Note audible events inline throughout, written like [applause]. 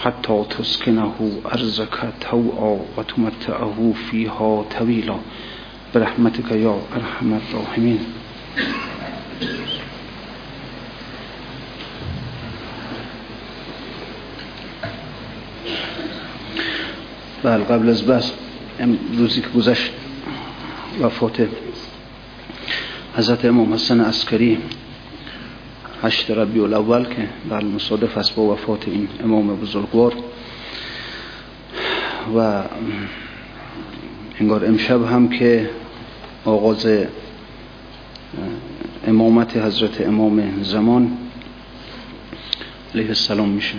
حتى تسكنه أرزك توعا وتمتعه فيها طويلا برحمتك يا أرحم الراحمين بله قبل از بس روزی که گذشت وفات حضرت امام حسن عسکری هشت ربیع الاول که بر مصادف است با وفات این امام بزرگوار. و انگار امشب هم که آغاز امامت حضرت امام زمان علیه السلام میشه.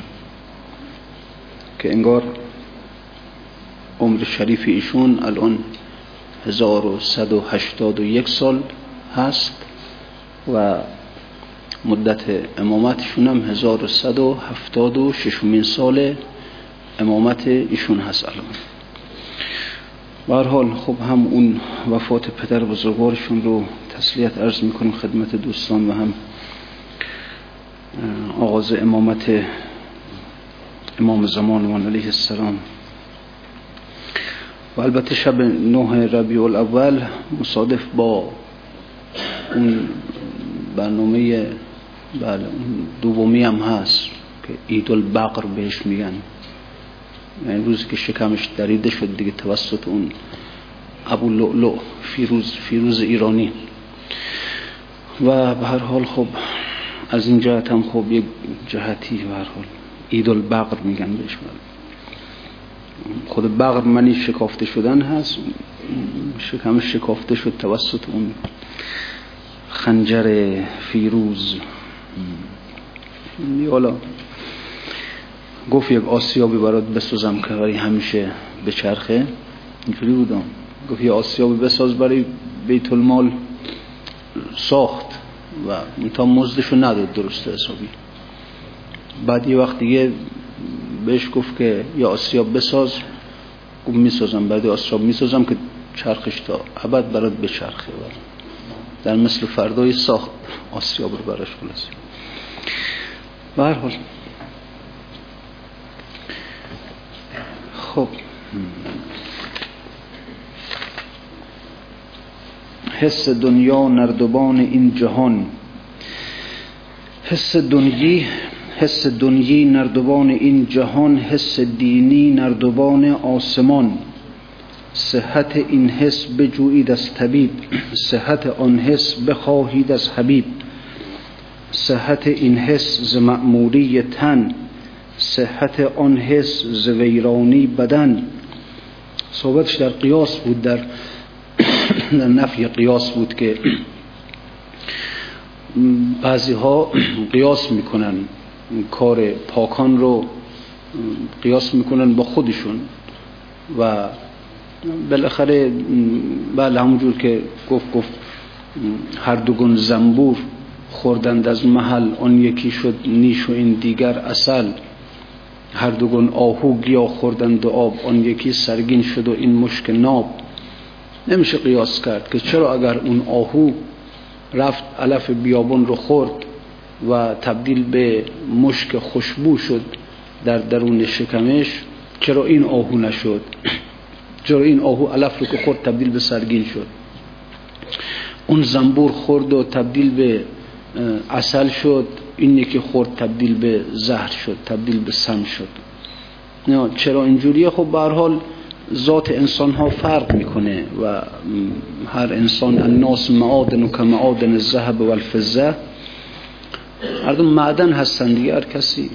که انگار عمر شریف ایشون الان 1181 سال هست و مدت امامتشون هم 1176 سال امامت ایشون هست الان. حال خب هم اون وفات پدر بزرگوارشون رو تسلیت عرض می‌کنیم خدمت دوستان و هم آغاز امامت امام زمان علیه السلام. و البته شب نه ربیع الاول مصادف با اون برنامه بله دومی هم هست که عید البقر بهش میگن. یعنی روزی که شکمش دریده شد دیگه توسط اون ابو لؤلؤ فیروز فیروز ایرانی. و به هر حال خب از این جهت هم خب یک جهتی به هر حال عید البقر میگن بهش. خود بقر منی شکافته شدن هست. شکمش شکافته شد توسط اون خنجر فیروز. حالا گفت یک آسیابی برات بسازم که برای همیشه به چرخه. اینجوری بودم. گفت یه آسیابی بساز برای بیت المال ساخت و تا مزدشو نداد درست حسابی. بعد یه وقت دیگه بهش گفت که یه آسیاب بساز. گفت می‌سازم. بعد آسیاب می‌سازم که چرخش تا ابد برات بچرخه در مثل فردای ساخت آسیاب رو براش خلاص به خب. حس دنیا نردبان این جهان. حس دنیی حس دنیی نردبان این جهان حس دینی نردبان آسمان. صحت این حس بجویید از طبیب. صحت آن حس بخواهید از حبیب. صحت این حس ز معموری تن صحت آن حس ز ویرانی بدن. صحبتش در قیاس بود در [coughs] در نفی قیاس بود که [coughs] بعضی ها [coughs] قیاس می‌کنن کار پاکان رو قیاس می‌کنن با خودشون و بالاخره بله همونجور که گفت گفت هر دوگون زنبور خوردند از محل آن یکی شد نیش و این دیگر اصل هر دوگون آهو گیا خوردند و آب آن یکی سرگین شد و این مشک ناب. نمیشه قیاس کرد که چرا اگر اون آهو رفت علف بیابون رو خورد و تبدیل به مشک خوشبو شد در درون شکمش چرا این آهو نشد؟ چرا این آهو علف رو که خورد تبدیل به سرگین شد؟ اون زنبور خورد و تبدیل به اصل شد این که خورد تبدیل به زهر شد تبدیل به سم شد. چرا اینجوریه؟ خب به حال ذات انسان ها فرق می‌کنه و هر انسان الناس معادن و که معادن الذهب و الفزه مردم معدن هستن دیگه هر کسی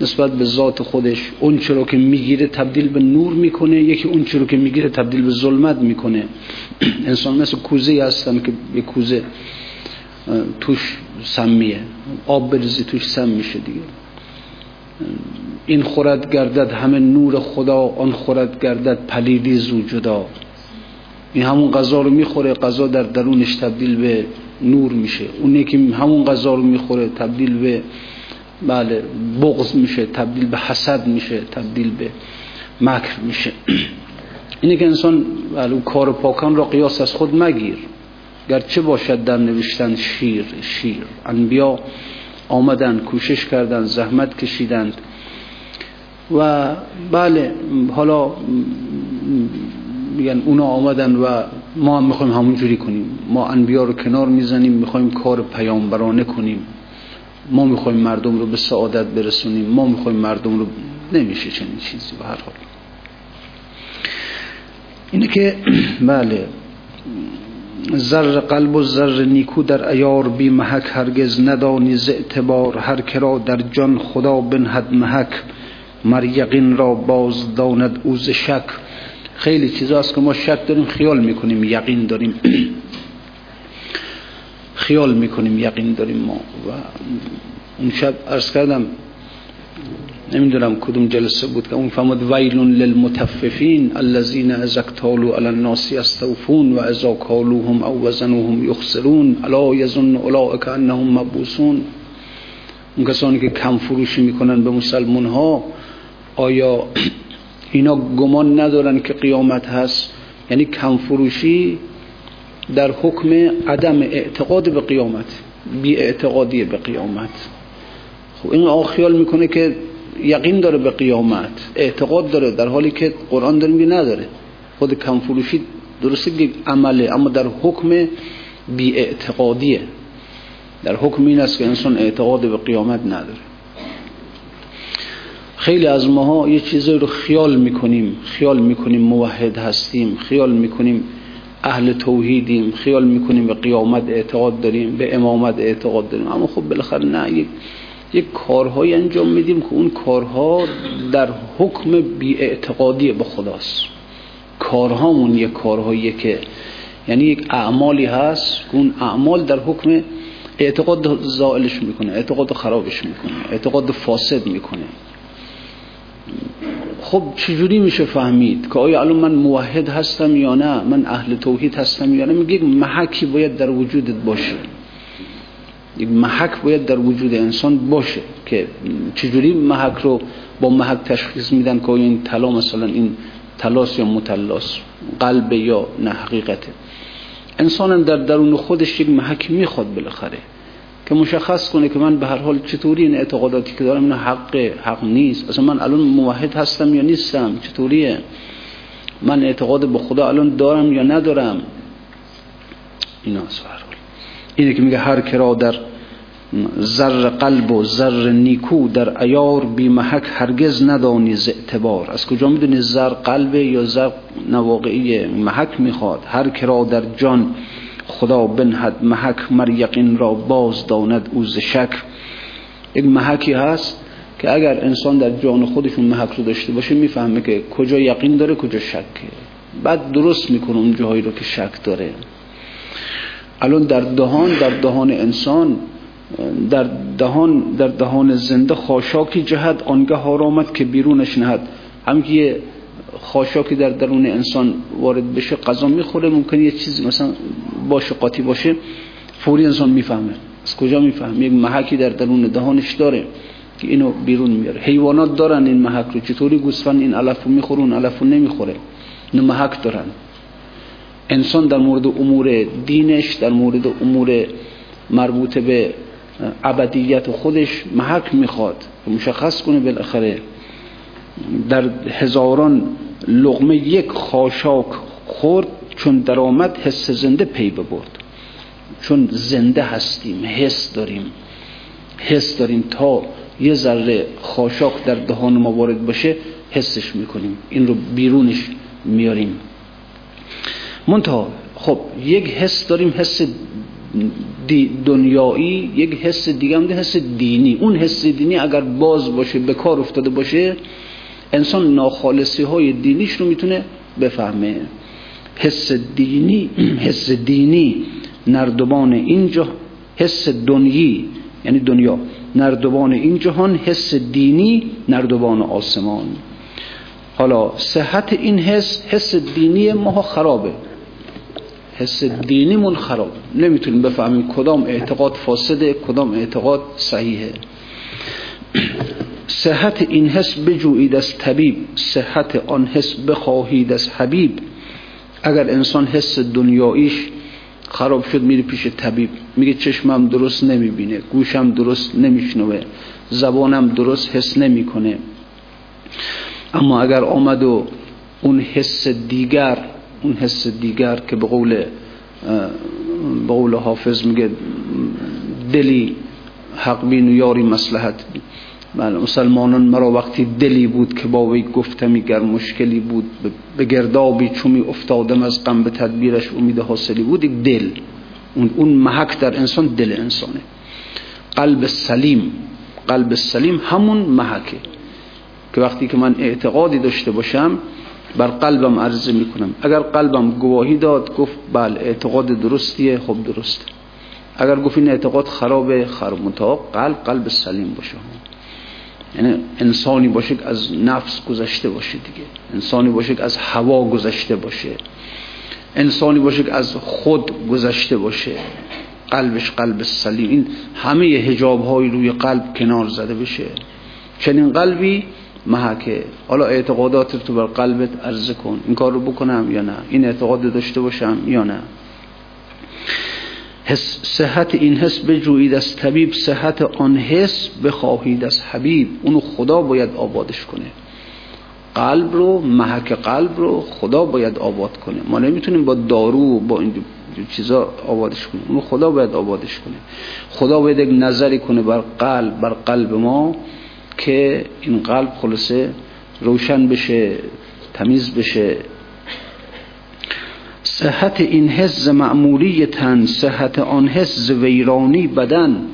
نسبت به ذات خودش اون چرا که می‌گیره تبدیل به نور می‌کنه یکی اون چرا که می‌گیره تبدیل به ظلمت می‌کنه. [clears throat] انسان مثل کوزه هستن که یه کوزه توش سمیه. آب بریزی توش سم میشه دیگه. این خورد گردد همه نور خدا آن خورد گردد پلیدی زو جدا. این همون غذا رو می‌خوره غذا در درونش تبدیل به نور میشه. اون که همون غذا رو می‌خوره تبدیل به بله بغض میشه تبدیل به حسد میشه تبدیل به مکر میشه. [clears throat] اینه که انسان بله کار پاکان را قیاس از خود مگیر. گرچه باشد در نوشتن شیر شیر. انبیا آمدن کوشش کردند زحمت کشیدند. و بله حالا میگن اونا آمدن و ما هم می‌خوایم همون جوری کنیم. ما انبیا رو کنار می‌زنیم می‌خوایم کار پیامبرانه کنیم. ما می‌خوایم مردم رو به سعادت برسونیم. ما می‌خوایم مردم رو نمیشه چنین چیزی به هر حال. اینه که [clears throat] بله. زر قلب و زر نیکو در ایار بی محک هرگز ندانی ز اعتبار هر کرا در جان خدا بنهد محک مر یقین را باز داند اوز شک. خیلی چیزا است که ما شک داریم خیال می‌کنیم یقین داریم. [clears throat] خیال می‌کنیم یقین داریم ما. و اون شب عرض کردم نمی‌دونم کدوم جلسه بود که اون فرمود ویل للمتففین الذين اذا اكتالوا على الناس يستوفون و اذا كالوهم او وزنوهم يخسرون الا يظن اولئك انهم مبعوثون. اون کسانی که کم فروشی می‌کنن به مسلمان ها آیا اینا گمان ندارن که قیامت هست؟ یعنی کم فروشی در حکم عدم اعتقاد به قیامت بی اعتقادی به قیامت. خب این آخیال می‌کنه که یقین داره به قیامت اعتقاد داره در حالی که قرآن داره میگه نداره. خود کم فروشی درسته که عمله اما در حکم بی اعتقادیه در حکم این است که انسان اعتقاد به قیامت نداره. خیلی از ماها یه چیزایی رو خیال می‌کنیم خیال می‌کنیم موحد هستیم خیال می‌کنیم اهل توحیدیم خیال می‌کنیم به قیامت اعتقاد داریم به امامت اعتقاد داریم. اما خب بالاخره نه یک یک کارهایی انجام میدیم که اون کارها در حکم بی اعتقادی به خداست. کارهامون یک کارهایی که یعنی یک اعمالی هست که اون اعمال در حکم اعتقاد زائلش می‌کنه اعتقاد خرابش می‌کنه اعتقاد فاسد می‌کنه. خب چجوری میشه فهمید که آیا الان من موحد هستم یا نه؟ من اهل توحید هستم یا نه؟ میگه محکی باید در وجودت باشه. یک محک باید در وجود انسان باشه که چجوری محک رو با محک تشخیص میدن که این طلا مثلا این تلاس یا متلاس قلب یا نه حقیقته. انسان در درون خودش یک محک می‌خواد بالاخره که مشخص کنه که من به هر حال چطوری این اعتقاداتی که دارم این حق حق نیست. اصلا من الان موحد هستم یا نیستم؟ چطوریه؟ من اعتقاد به خدا الان دارم یا ندارم؟ اینا اینه که میگه هر کرا در زر قلب و زر نیکو در ایار بی محک هرگز ندانی ز اعتبار. از کجا می‌دونی زر قلب یا زر نواقعی محک می‌خواد؟ هر کرا در جان خدا بنهد محک مر یقین را باز داند اوز شک. یک محکی هست که اگر انسان در جان خودشون محک رو داشته باشه می‌فهمه که کجا یقین داره کجا شکه. بعد درست می‌کنه اون جاهایی رو که شک داره. الان در دهان در دهان انسان در دهان در دهان زنده خاشاکی جهد آنگه آمد که بیرونش نهد. هم که خاشاکی در درون انسان وارد بشه غذا می‌خوره ممکن یه چیزی مثلا باشه قاطی باشه فوری انسان می‌فهمه. از کجا می‌فهمه؟ یک محکی در درون دهانش داره که اینو بیرون میاره حیوانات دارن این محک رو. چطوری گوسفند این علفو می‌خوره اون علفو نمی‌خوره؟ اینو محک دارن. انسان در مورد امور دینش در مورد امور مربوط به ابدیت خودش محک می‌خواد. مشخص کنه بالاخره در هزاران لغمه یک خاشاک خورد چون درآمد حس زنده پی ببرد. چون زنده هستیم حس داریم حس داریم تا یه ذره خاشاک در دهان ما وارد باشه حسش می‌کنیم. این رو بیرونش میاریم. منتها خب یک حس داریم حس دنیایی یک حس دیگه هم حس دینی. اون حس دینی اگر باز باشه به کار افتاده باشه انسان ناخالصی های دینیش رو می‌تونه بفهمه. حس دینی [clears throat] حس دینی نردبان اینجا حس دنیی یعنی دنیا. نردبان این جهان حس دینی نردبان آسمان. حالا صحت این حس حس دینی ما خرابه. حس دینیمون خراب. نمی‌تونیم بفهمیم کدام اعتقاد فاسده کدام اعتقاد صحیحه. صحت این حس بجویید از طبیب صحت آن حس بخواهید از حبیب. اگر انسان حس دنیاییش خراب شد میره پیش طبیب. میگه چشمم درست نمی‌بینه گوشم درست نمیشنوه زبانم درست حس نمی‌کنه. اما اگر آمد و اون حس دیگر اون حس دیگر که به قول به قول حافظ میگه دلی حق بین و یاری مسلحت بله مسلمانان مرا وقتی دلی بود که با وی گفتمی گر مشکلی بود به گردابی چومی افتادم از غم به تدبیرش امید حاصلی بود یک دل. اون اون محک در انسان دل انسانه. قلب سلیم قلب سلیم همون محکه. که وقتی که من اعتقادی داشته باشم بر قلبم عرضه می‌کنم. اگر قلبم گواهی داد گفت بله اعتقاد درستیه خب درسته. اگر گفت این اعتقاد خرابه خراب قلب قلب سلیم باشه. یعنی انسانی باشه که از نفس گذشته باشه دیگه. انسانی باشه که از هوا گذشته باشه. انسانی باشه که از خود گذشته باشه. قلبش قلب سلیم. این همه هجاب های روی قلب کنار زده بشه. چنین قلبی محکه حالا اعتقادات تو بر قلبت عرضه کن. این کار رو بکنم یا نه؟ این اعتقاد داشته باشم یا نه؟ صحت این حس بجویید از طبیب. صحت آن حس بخواهید از حبیب. اونو خدا باید آبادش کنه. قلب رو محک قلب رو خدا باید آباد کنه. ما نمی‌تونیم با دارو با این چیزا آبادش کنیم. اونو خدا باید آبادش کنه. خدا باید نظری کنه بر قلب بر قلب ما. که این قلب خلاصه روشن بشه تمیز بشه. صحت این حس معمولی تن صحت آن حس ویرانی بدن.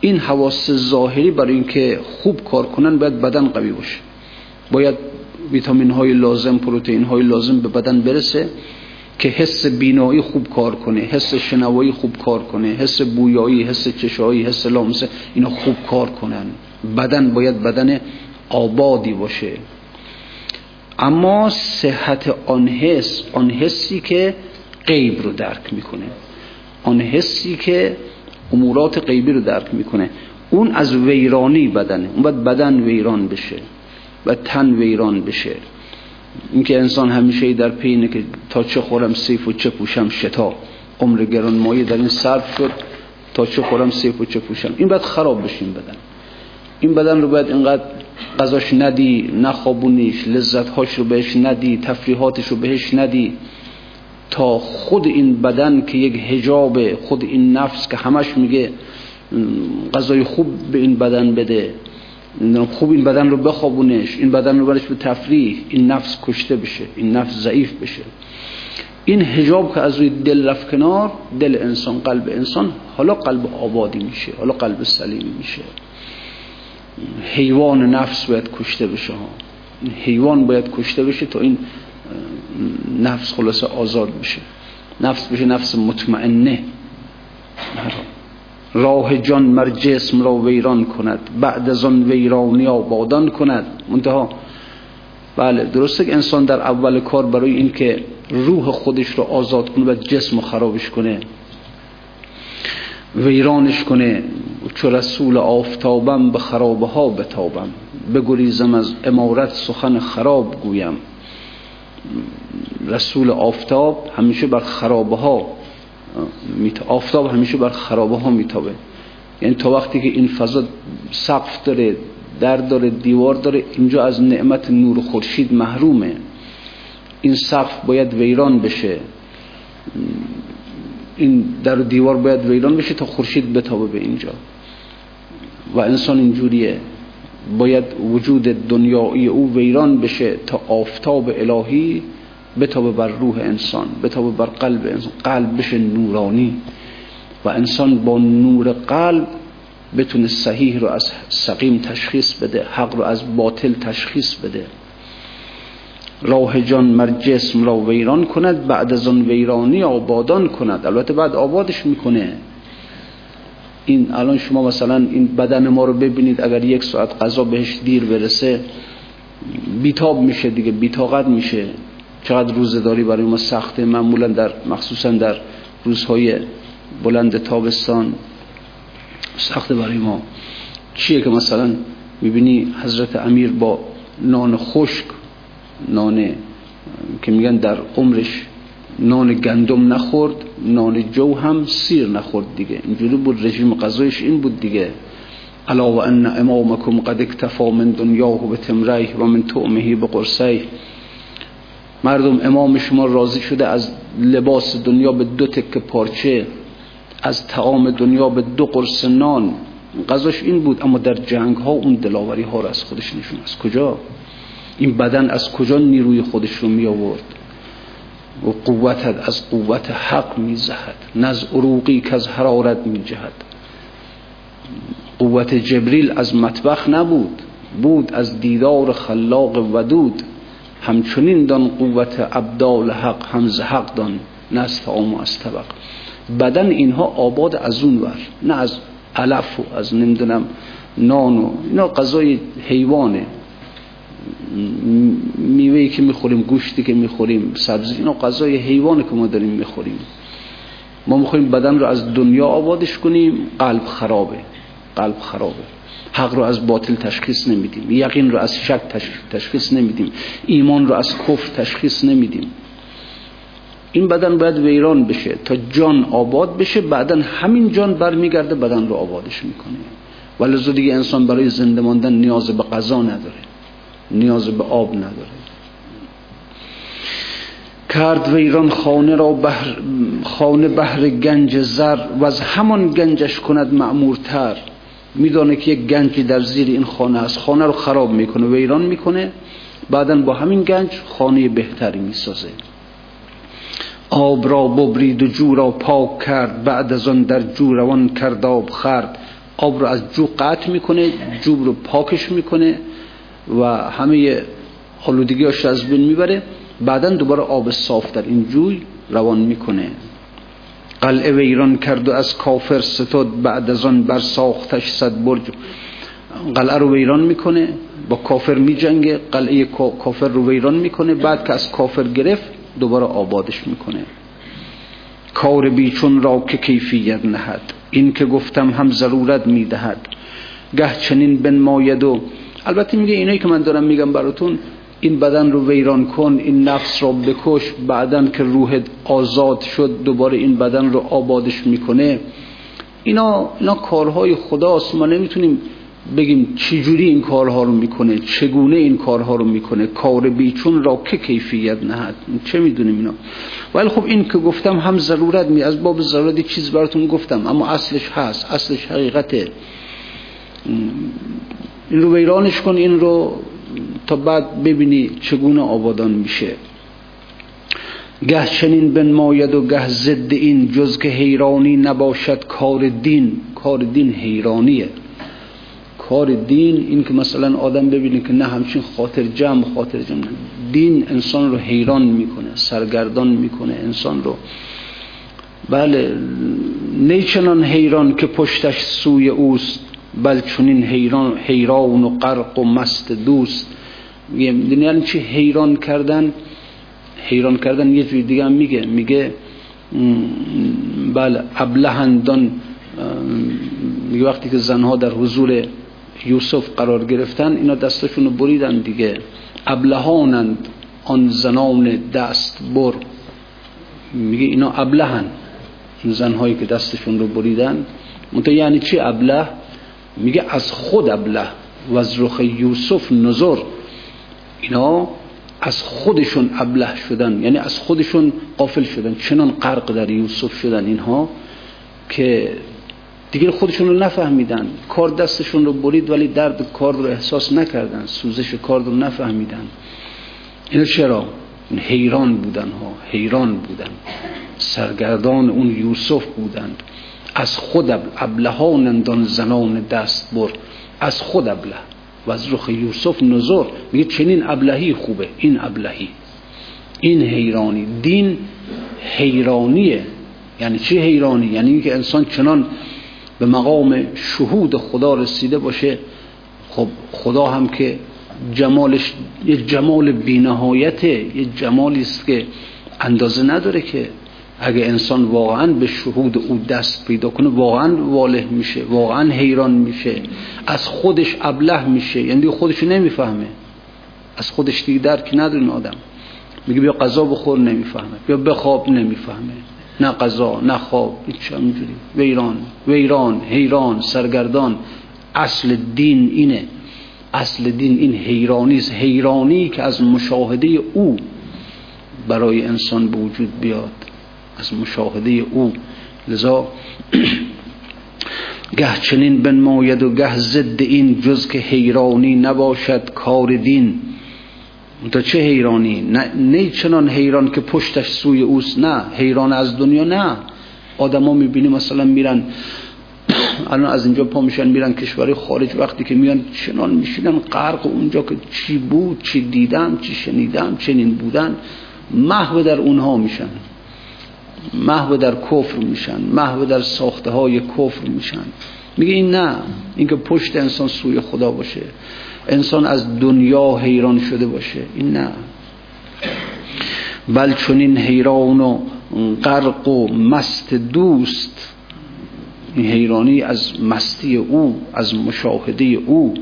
این حواس ظاهری برای اینکه خوب کار کنن باید بدن قوی باشه. باید ویتامین های لازم پروتئین های لازم به بدن برسه که حس بینایی خوب کار کنه حس شنوایی خوب کار کنه حس بویایی حس چشایی حس لامسه اینا خوب کار کنن. بدن باید بدن آبادی باشه. اما صحت آن حس آن حسی که غیب رو درک می‌کنه. آن حسی که امورات غیبی رو درک می‌کنه. اون از ویرانی بدنه. اون باید بدن ویران بشه و تن ویران بشه. اینکه انسان همیشه در پینه که تا چه خورم سیف و چه پوشم شتا. عمر گران مایه در این صرف شد تا چه خورم سیف و چه پوشم. این باید خراب بشین بدن. این بدن رو باید اینقدر غذاش ندی نخوابونیش لذتهاش رو بهش ندی تفریحاتش رو بهش ندی. تا خود این بدن که یک هجاب خود این نفس که همش میگه غذای خوب به این بدن بده. خوب این بدن رو بخوابونش این بدن رو برش به تفریح این نفس کشته بشه این نفس ضعیف بشه. این هجاب که از روی دل رفت کنار دل انسان قلب انسان حالا قلب آبادی میشه حالا قلب سلیم میشه. حیوان نفس باید کشته بشه این حیوان باید کشته بشه تا این نفس خلاصه آزاد بشه. نفس بشه نفس مطمئنه. راه جان مر جسم را ویران کند. بعد از آن ویرانی آبادان کند. منتها بله درسته که انسان در اول کار برای اینکه روح خودش رو آزاد کنه و جسم خرابش کنه ویرانش کنه. چو رسول آفتابم به خرابه ها بتابم. بگریزم از امارت سخن خراب گویم. رسول آفتاب همیشه بر خرابه ها آفتاب همیشه بر خرابه ها میتابه. یعنی تا وقتی که این فضا سقف داره در داره دیوار داره اینجا از نعمت نور خورشید محرومه. این سقف باید ویران بشه. این در دیوار باید ویران بشه تا خورشید بتابه به اینجا. و انسان اینجوریه. باید وجود دنیایی او ویران بشه تا آفتاب الهی بتابه بر روح انسان بتابه بر قلب انسان. قلب بشه نورانی. و انسان با نور قلب بتونه صحیح رو از سقیم تشخیص بده حق رو از باطل تشخیص بده. راه جان مر جسم را ویران کند بعد از آن ویرانی آبادان کند. البته بعد آبادش می‌کنه. این الان شما مثلا این بدن ما رو ببینید اگر یک ساعت غذا بهش دیر برسه بیتاب میشه دیگه بیتاقت میشه. چقدر روزداری برای ما سخته. معمولا در مخصوصا در روزهای بلند تابستان سخته برای ما. چیه که مثلا می‌بینی حضرت امیر با نان خشک نان که میگن در عمرش نان گندم نخورد نان جو هم سیر نخورد دیگه. اینجوری بود رژیم غذایش این بود دیگه. الا و ان امامکم قد اکتفا من دنیاه به تمریه و من تعمهی به قرصیه مردم امام شما راضی شده از لباس دنیا به دو تک پارچه از تعام دنیا به دو قرص نان. غذاش این بود اما در جنگ ها اون دلاوری ها رو از خودش نشون از کجا؟ این بدن از کجا نیروی خودش رو می آورد و قوت از قوت حق می زهد نه از عروقی که از حرارت می جهد قوت جبریل از مطبخ نبود بود از دیدار خلاق ودود. همچنین دان قوت ابدال حق همز حق دان نه از و از طبق. بدن اینها آباد از اون ور نه از علف و از نمی‌دونم نان و اینا غذای حیوانه. میوهی که می‌خوریم گوشتی که می‌خوریم سبزی اینا غذای حیوانه که ما داریم می‌خوریم. ما می‌خوریم بدن رو از دنیا آبادش کنیم قلب خرابه قلب خرابه. حق رو از باطل تشخیص نمیدیم یقین رو از شک تشخیص نمیدیم ایمان رو از کفر تشخیص نمیدیم. این بدن باید ویران بشه تا جان آباد بشه بعدا همین جان برمیگرده بدن رو آبادش می‌کنه. ولی دیگه انسان برای زنده ماندن نیاز به غذا نداره. نیاز به آب نداره. کرد ویران خانه را بحر خانه بحر گنج زر و از همان گنجش کند معمورتر میدانه که یک گنجی در زیر این خانه است. خانه رو خراب می‌کنه ویران می‌کنه. بعدا با همین گنج خانه بهتری می‌سازه. آب را ببرید و جو را پاک کرد. بعد از آن در جو روان کرد آب خرد آب رو از جو قطع می‌کنه جو رو پاکش می‌کنه. و همه آلودگی هاش از بین می‌بره. بعدا دوباره آب صاف در این جوی روان می‌کنه. قلعه ویران کرد و از کافر ستاد بعد از آن بر ساختش صد برج. قلعه رو ویران می‌کنه با کافر میجنگه. قلعه کافر رو ویران می‌کنه. بعد که از کافر گرفت دوباره آبادش می‌کنه. کار بیچون را که کیفیت نهد این که گفتم هم ضرورت می‌دهد. گه چنین بنماید و البته میگه اینایی که من دارم میگم براتون این بدن رو ویران کن این نفس را بکش بعدا که روح آزاد شد دوباره این بدن رو آبادش می‌کنه. اینا, اینا کارهای خداست. ما نمی‌تونیم بگیم چجوری این کارها رو می‌کنه چگونه این کارها رو می‌کنه. کار بیچون را که کیفیت نهد؟ چه می‌دونیم اینا؟ ولی خب این که گفتم هم ضرورت می از باب ضرورت چیز براتون گفتم اما اصلش هست اصلش حقیقته. این رو ویرانش کن این رو تا بعد ببینی چگونه آبادان میشه. گه چنین بنماید و گه ضد این جز که حیرانی نباشد کار دین. کار دین حیرانیه. کار دین این که مثلا آدم ببینه که نه همچین خاطر جمع خاطر جمع دین انسان رو حیران می‌کنه سرگردان می‌کنه انسان رو. بله نیچنان حیران که پشتش سوی اوست. بل چونین حیران, حیران و غرق و مست دوست. یعنی چی حیران کردن؟ حیران کردن یه جوی دیگه هم میگه میگه بله ابلهندان میگه وقتی که زنها در حضور یوسف قرار گرفتن اینا دستشون رو بریدن دیگه. ابلهانند آن زنان دست بر. میگه اینا ابلهن. زنهایی که دستشون رو بریدن. منطقه یعنی چی ابله؟ میگه از خود ابله و از رخ یوسف نظر. اینا از خودشون ابله شدن یعنی از خودشون قافل شدن چنان غرق در یوسف شدن اینها که دیگه خودشون رو نفهمیدن. کار دستشون رو برید ولی درد کار رو احساس نکردن سوزش کار رو نفهمیدن. اینو چرا؟ حیران بودن ها حیران بودن. سرگردان اون یوسف بودند از خود ابلهانندان زنان دست بر از خود ابله. و از رخ یوسف نظر. میگه چنین ابلهی خوبه. این ابلهی. این حیرانی. دین حیرانیه. یعنی چی حیرانی؟ یعنی اینکه انسان چنان به مقام شهود خدا رسیده باشه. خب خدا هم که جمالش یه جمال بینهایته. یه جمالی است که اندازه نداره که اگه انسان واقعا به شهود او دست پیدا کنه واقعا واله میشه واقعا حیران میشه از خودش ابله میشه یعنی خودشو نمی‌فهمه. از خودش دیگه درک نداره آدم. میگه بیا قضا بخور نمی‌فهمه. بیا بخواب نمی‌فهمه. نه قضا نه خواب هیچ همینجوری ویران ویران حیران سرگردان. اصل دین اینه. اصل دین این حیرانی است. حیرانی که از مشاهده او برای انسان به وجود بیاد. از مشاهده او. لذا [clears throat] گه چنین بنماید و گه ضد این جز که حیرانی نباشد کار دین. تا چه حیرانی؟ نه, نه چنان حیران که پشتش سوی اوست نه. حیران از دنیا نه. آدما می‌بینی مثلا میرن [clears throat] الان از اینجا پا میشن میرن کشور خارج. وقتی که میان چنان میشینن غرق اونجا که چی بود چی دیدم چی شنیدم چنین بودن محو در اونها میشن. محو در کفر میشن محو در ساخته های کفر میشن. میگه این نه اینکه پشت انسان سوی خدا باشه. انسان از دنیا حیران شده باشه. این نه. بل چون این حیران و غرق و مست دوست. این حیرانی از مستی او از مشاهده او.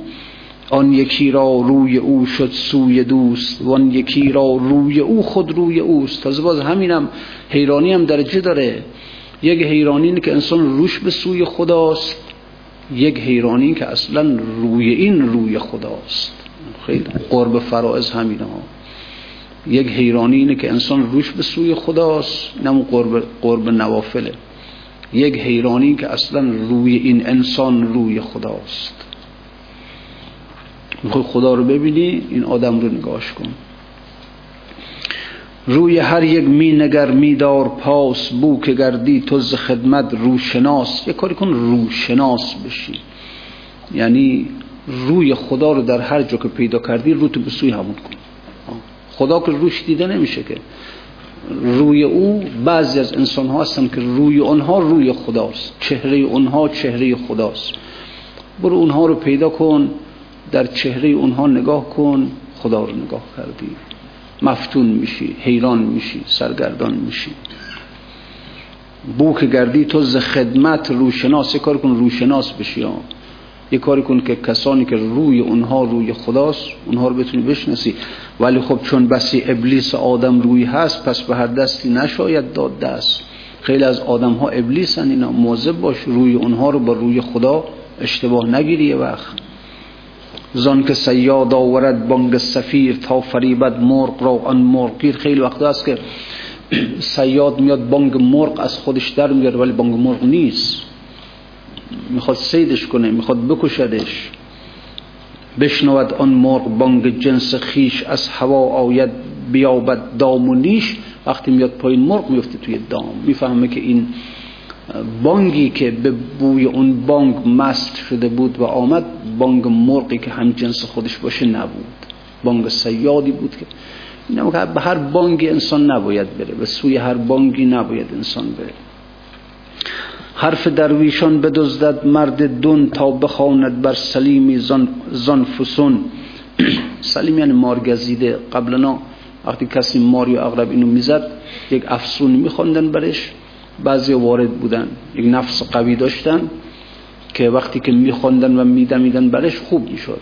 آن یکی را روی او شد سوی دوست و آن یکی را روی او خود روی اوست. تازه باز همینم حیرانی هم درجه داره. یک حیرانی که انسان روش به سوی خداست یک حیرانی که اصلا روی این روی خداست. خیلی قرب فرائض همینه. ها یک حیرانی اینه که انسان روش به سوی خداست نمو قرب, قرب نوافله. یک حیرانی که اصلا روی این انسان روی خداست. می‌خوای خدا رو ببینی این آدم رو نگاش کن. روی هر یک می نگر می دار پاس بو که گردی تو ز خدمت روشناس. یه کاری کن روشناس بشی. یعنی روی خدا رو در هر جا که پیدا کردی رو تو به سوی همون کن. خدا که روش دیده نمیشه که. روی او بعضی از انسان ها هستن که روی اونها روی خداست. چهره اونها چهره خداست. برو اونها رو پیدا کن. در چهره اونها نگاه کن خدا رو نگاه کردی. مفتون میشی حیران میشی سرگردان میشی. بوک گردی تو ز خدمت روشناس کار کن روشناس بشی یه کاری کن که کسانی که روی اونها روی خداست اونها رو بتونی بشناسی. ولی خب چون بسی ابلیس آدم روی هست پس به هر دستی نشاید داد دست. خیلی از آدم ها ابلیسن اینا موظب باش روی اونها رو با روی خدا اشتباه نگیری یه وقت. زان که سیاد آورد بانگ سفیر تا فریبت مرغ را آن مرغگیر خیلی وقت است که سیاد میاد بانگ مرغ از خودش در میاره ولی بانگ مرغ نیست. می‌خواد سیدش کنه می‌خواد بکشدش. بشنود آن مرغ بانگ جنس خیش از هوا آید بیابد دام و نیش. وقتی میاد پایین مرغ میفته توی دام. می‌فهمه که این بانگی که به بوی اون بانگ مست شده بود و آمد بانگ مرغی که هم جنس خودش باشه نبود. بانگ سیادی بود که به هر بانگی انسان نباید بره به سوی هر بانگی نباید انسان بره. حرف درویشان بدزدد مرد دون تا بخواند بر سلیمی زن, زن فسون. [clears throat] سلیم یعنی مارگزیده. قبلنا وقتی کسی ماری و اغرب اینو می‌زد یک افسون میخوندن برش. بعضی وارد بودن یک نفس قوی داشتن که وقتی که میخوندن و میدمیدن برش خوب می‌شد.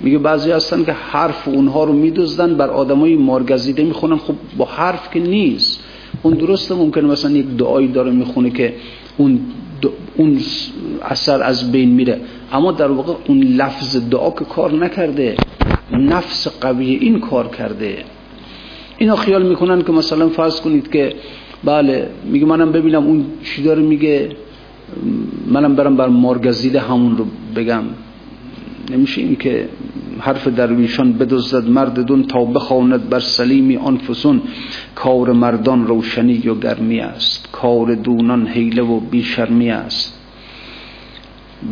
میگه بعضی هستن که حرف اونها رو میدوزدن بر آدمای مارگزیده می‌خونن. خب با حرف که نیست. اون درسته ممکنه مثلا یک دعایی داره می‌خونه که اون اون اثر از بین میره. اما در واقع اون لفظ دعا که کار نکرده نفس قوی این کار کرده. اینا خیال می‌کنن که مثلا فرض کنید که بله میگه منم ببینم اون چی داره میگه. منم برم بر مارگزیده همون رو بگم. نمیشه این که حرف درویشان بدزدد مرد دون تا بخواند بر سلیمی آنفسون. کار مردان روشنی و گرمی است. کار دونان حیله و بیشرمی است.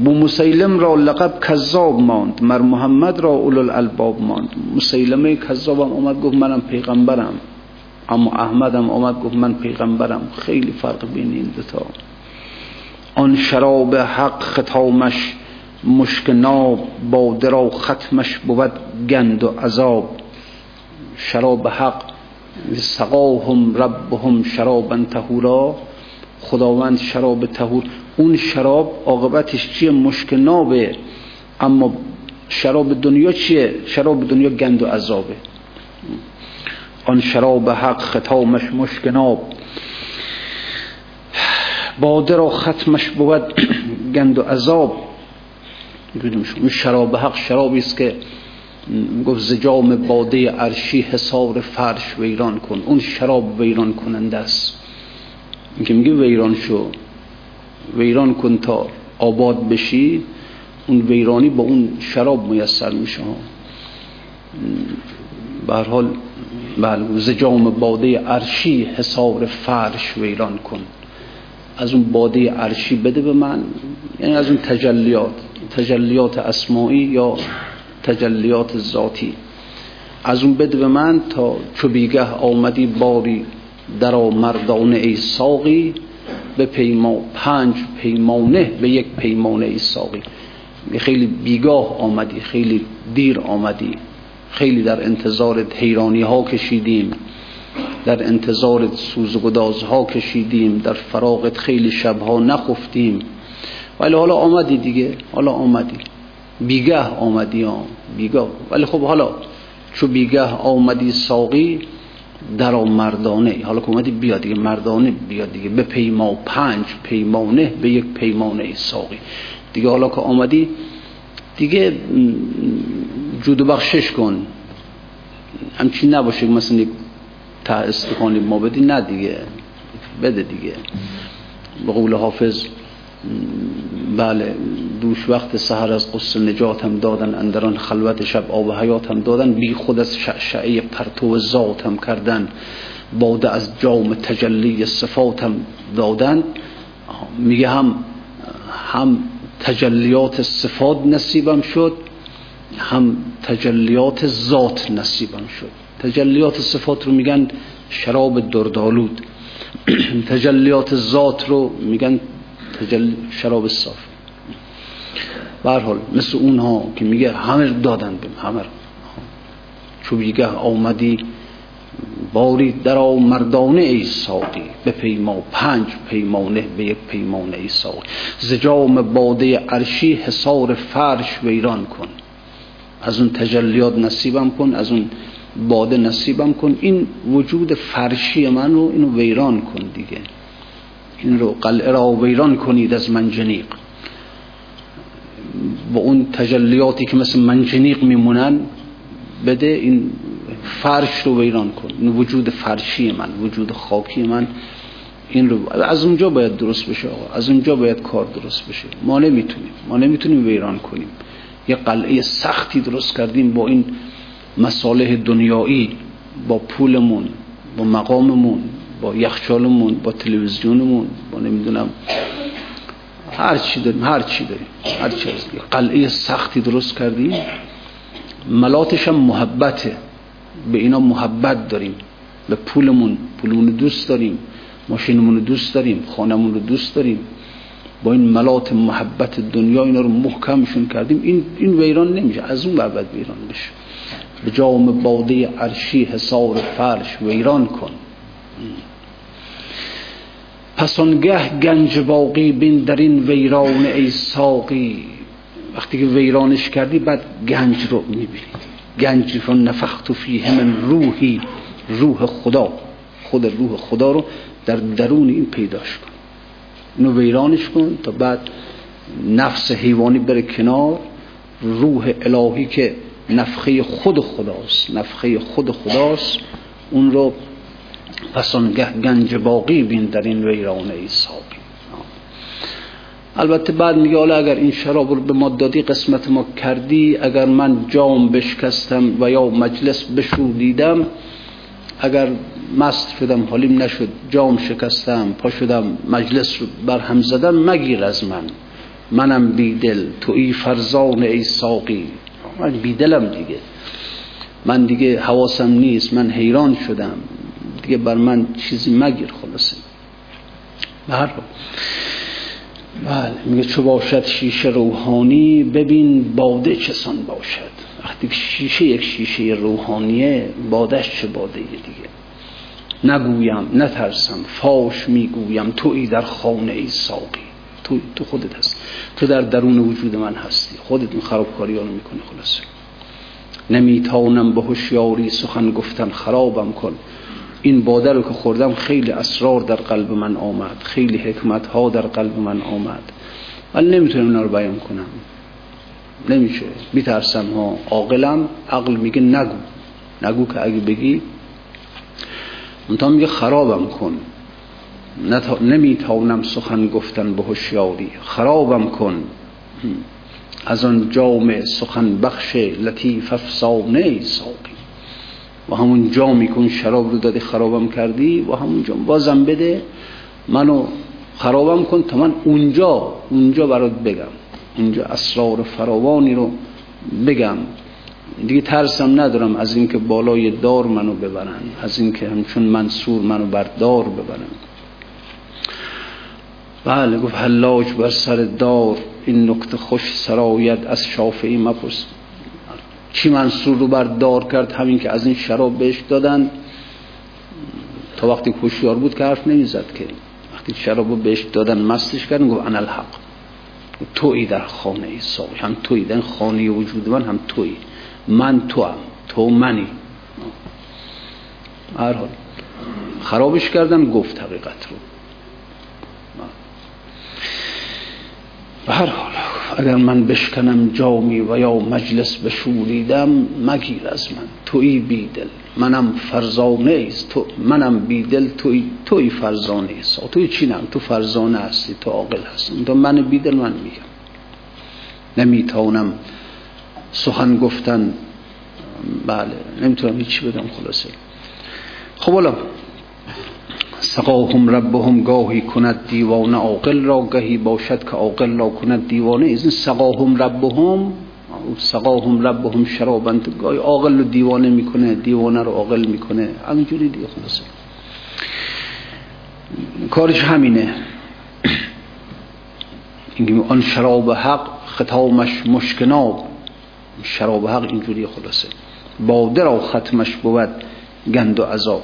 بو مسیلم را لقب کذاب ماند. مر محمد را اولو الالباب ماند. مسیلمه کذابم اومد گفت منم پیغمبرم. اما احمدم اومد گفت من پیغمبرم. خیلی فرق بین این دوتا آن شراب حق ختامش مشک ناب باده را ختمش بود گند و عذاب. شراب حق سقاهم ربهم شرابا تهورا خداوند شراب تهور اون شراب عاقبتش چیه؟ مشک نابه. اما شراب دنیا چیه؟ شراب دنیا گند و عذابه. آن شراب حق ختامش مشک ناب. باده را ختمش بود گند و عذاب. شراب حق شرابی است که گفت زجام باده عرشی حسار فرش ویران کن. اون شراب ویران کننده است. که میگه ویران شو. ویران کن تا آباد بشی. اون ویرانی با اون شراب میسر میشه. به هر بله زجام باده عرشی حسار فرش ویران کن. از اون باده عرشی بده به من یعنی از اون تجلیات تجلیات اسماعی یا تجلیات ذاتی. از اون بده به من تا چو بیگه آمدی باری در مردانه ای ساقی به پیما پنج پیمانه به یک پیمانه ای ساقی. خیلی بیگاه آمدی خیلی دیر آمدی. خیلی در انتظار حیرانی ها کشیدیم در انتظار سوز ها کشیدیم در فراغت خیلی شبها نخفتیم. ولی حالا آمدی دیگه حالا آمدی. بیگه آمدی ها بیگاه ولی خب حالا چو بیگه آمدی ساقی در مردانه. حالا که اومدی بیا دیگه مردانه بیا دیگه. به پیما پنج پیمانه به یک پیمانه ساقی. دیگه حالا که آمدی دیگه جود بخشش کن. همچین نباشه مثلا یک تا استخانی ما بدی نه دیگه. بده دیگه. به قول حافظ بله دوش وقت سهر از قصه نجات هم دادن اندران خلوت شب آب حیات هم دادن. بی خود از شعشعه پرتو ذات هم کردن. باده از جام تجلی صفات هم دادن. میگه هم هم تجلیات صفات نصیبم شد. هم تجلیات ذات نصیبم شد. تجلیات صفات رو میگن شراب دردالود [clears throat] تجلیات ذات رو میگن تجل شراب صاف. حال مثل اونها که میگه همه دادن بیم همه چو بیگه آمدی باری در مردانه ای ساقی. به پیما پنج پیمانه به یک پیمانه ای ساقی. زجام باده عرشی حسار فرش ویران کن. از اون تجلیات نصیبم کن از اون باده نصیبم کن. این وجود فرشی من رو اینو ویران کن دیگه. این رو قلعه را ویران کنید از منجنیق. با اون تجلیاتی که مثل منجنیق میمونن بده این فرش رو ویران کن. این وجود فرشی من وجود خاکی من این رو. از اونجا باید درست بشه آقا. از اونجا باید کار درست بشه. ما نمی‌تونیم. ما نمی‌تونیم ویران کنیم. یه قلعه سختی درست کردیم با این مصالح دنیایی با پولمون با مقاممون با یخچالمون با تلویزیونمون با نمی‌دونم هر چی داریم هر چی داریم هر چی قلعه سختی درست کردیم. ملاتش هم محبته. به اینا محبت داریم. به پولمون پولمون دوست داریم. ماشینمون دوست داریم. خانمون رو دوست داریم. با این ملات محبت دنیا اینا رو محکمشون کردیم. این این ویران نمیشه. از اون بعد ویران بشه. به جام باده عرشی حسار فرش ویران کن. پس آنگه گنج باقی بین در این ویران ای ساقی. وقتی که ویرانش کردی بعد گنج رو می‌بینید گنج رو نفخت فیه من روحی روح خدا. خود روح خدا رو در درون این پیداش کن. اینو ویرانش کن تا بعد نفس حیوانی بره کنار. روح الهی که نفخه خود خداست نفخه خود خداست. اون رو پس آنگه گنج باقی بین در این ویرانه ای ساقی. البته بعد میگه حالا اگر این شراب رو به ما دادی قسمت ما کردی اگر من جام بشکستم و یا مجلس بشودیدم اگر مست شدم حالیم نشد جام شکستم پا شدم مجلس رو برهم زدم مگیر از من. منم بیدل توی فرزان ای ساقی. من بیدلم دیگه. من دیگه حواسم نیست من حیران شدم. دیگه بر من چیزی مگیر خلاصه. بله. بله میگه چو باشد شیشه روحانی؟ ببین باده چسان باشد. وقتی شیشه یک شیشه روحانیه بادش چه باده دیگه؟ نگویم نترسم. فاش می‌گویم توی در خانه ای ساقی. تو, تو خودت هست تو در درون وجود من هستی. خودت این خرابکاری رو می‌کنی خلاصه. نمیتانم به هوشیاری سخن گفتن خرابم کن. این باده رو که خوردم خیلی اسرار در قلب من آمد. خیلی حکمت ها در قلب من آمد. ولی نمی‌تونم اینا رو بیان کنم. نمیشه. میترسم ها. عاقلم عقل میگه نگو. نگو که اگه بگی منتها میگه خرابم کن. نمی‌تونم سخن گفتن به هوشیاری. خرابم کن. از آن جام سخن بخش لطیف افسانه ساقی. و همون جامی کن شراب رو دادی خرابم کردی و همون جام. بازم بده منو خرابم کن تا من اونجا اونجا برات بگم. اونجا اسرار فراوانی رو بگم. دیگه ترسم ندارم از اینکه بالای دار منو ببرن از اینکه همچون منصور منو بر دار ببرن. بله گفت حلاج بر سر دار این نکته خوش سرایت از شافعی مپرس. چی منصور رو بر دار کرد؟ همین که از این شراب بهش دادن. تا وقتی کشیار بود که حرف نمی‌زد که. وقتی شراب رو بهش دادن مستش کردن گفت انا الحق. توی در خانه ای ساقی هم توی در خانه وجود من هم توی من تو هم. تو منی. هر خرابش کردن گفت حقیقت رو. به هر حال اگر من بشکنم جامی و یا مجلس بشوریدم مگیر از من. توی بیدل. منم فرزانه است. تو منم بیدل. توی توی فرزانه است. توی چینم تو فرزانه هستی تو عاقل هستی. تو من بیدل من میگم. نمی‌تونم سخن گفتن. بله نمی‌تونم هیچی بدم خلاصه. خب حالا سقاهم ربهم گاهی کند دیوانه عاقل را گهی باشد که عاقل را کند دیوانه. این سقاهم ربهم سقاهم ربهم شرابند. گاهی عاقل رو دیوانه می‌کنه دیوانه رو عاقل می‌کنه. همینجوری دیگه خلاصه. کارش همینه. [clears throat] آن شراب حق ختامش مشکناب شراب حق اینجوری خلاصه. باده را ختمش بود گند و عذاب.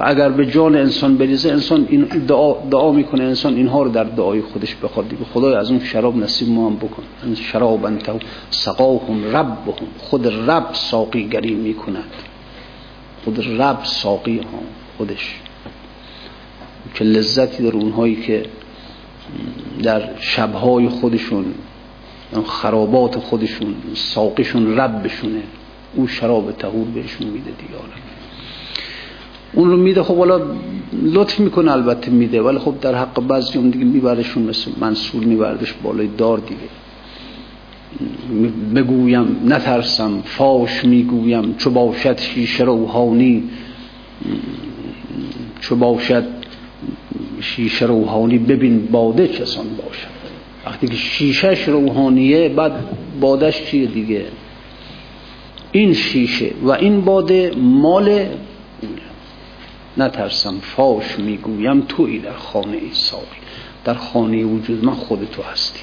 اگر به جان انسان بریزه انسان این دعا, دعا می‌کنه انسان اینها رو در دعای خودش بخواد. دیگه خدای از اون شراب نصیب ما هم بکن. این شراب انتو سقاهم ربهم. خود رب ساقی گری می‌کند. خود رب ساقی ها خودش. که لذتی در اونهایی که در شبهای خودشون خرابات خودشون ساقیشون ربشونه. اون شراب تهور بهشون میده دیگه اون رو میده خب حالا لطف می‌کنه البته میده ولی خب در حق بعضی اون دیگه میبرشون مثل منصور میبردش بالای دار دیگه. بگویم نترسم فاش می‌گویم چو باشد شیشه روحانی. چو باشد شیشه روحانی ببین باده چسان باشد. وقتی که شیشهش روحانیه بعد بادش چیه دیگه؟ این شیشه و این باده مال نترسم فاش می‌گویم توی در خانه ای ساقی. در خانه وجود من خود تو هستی.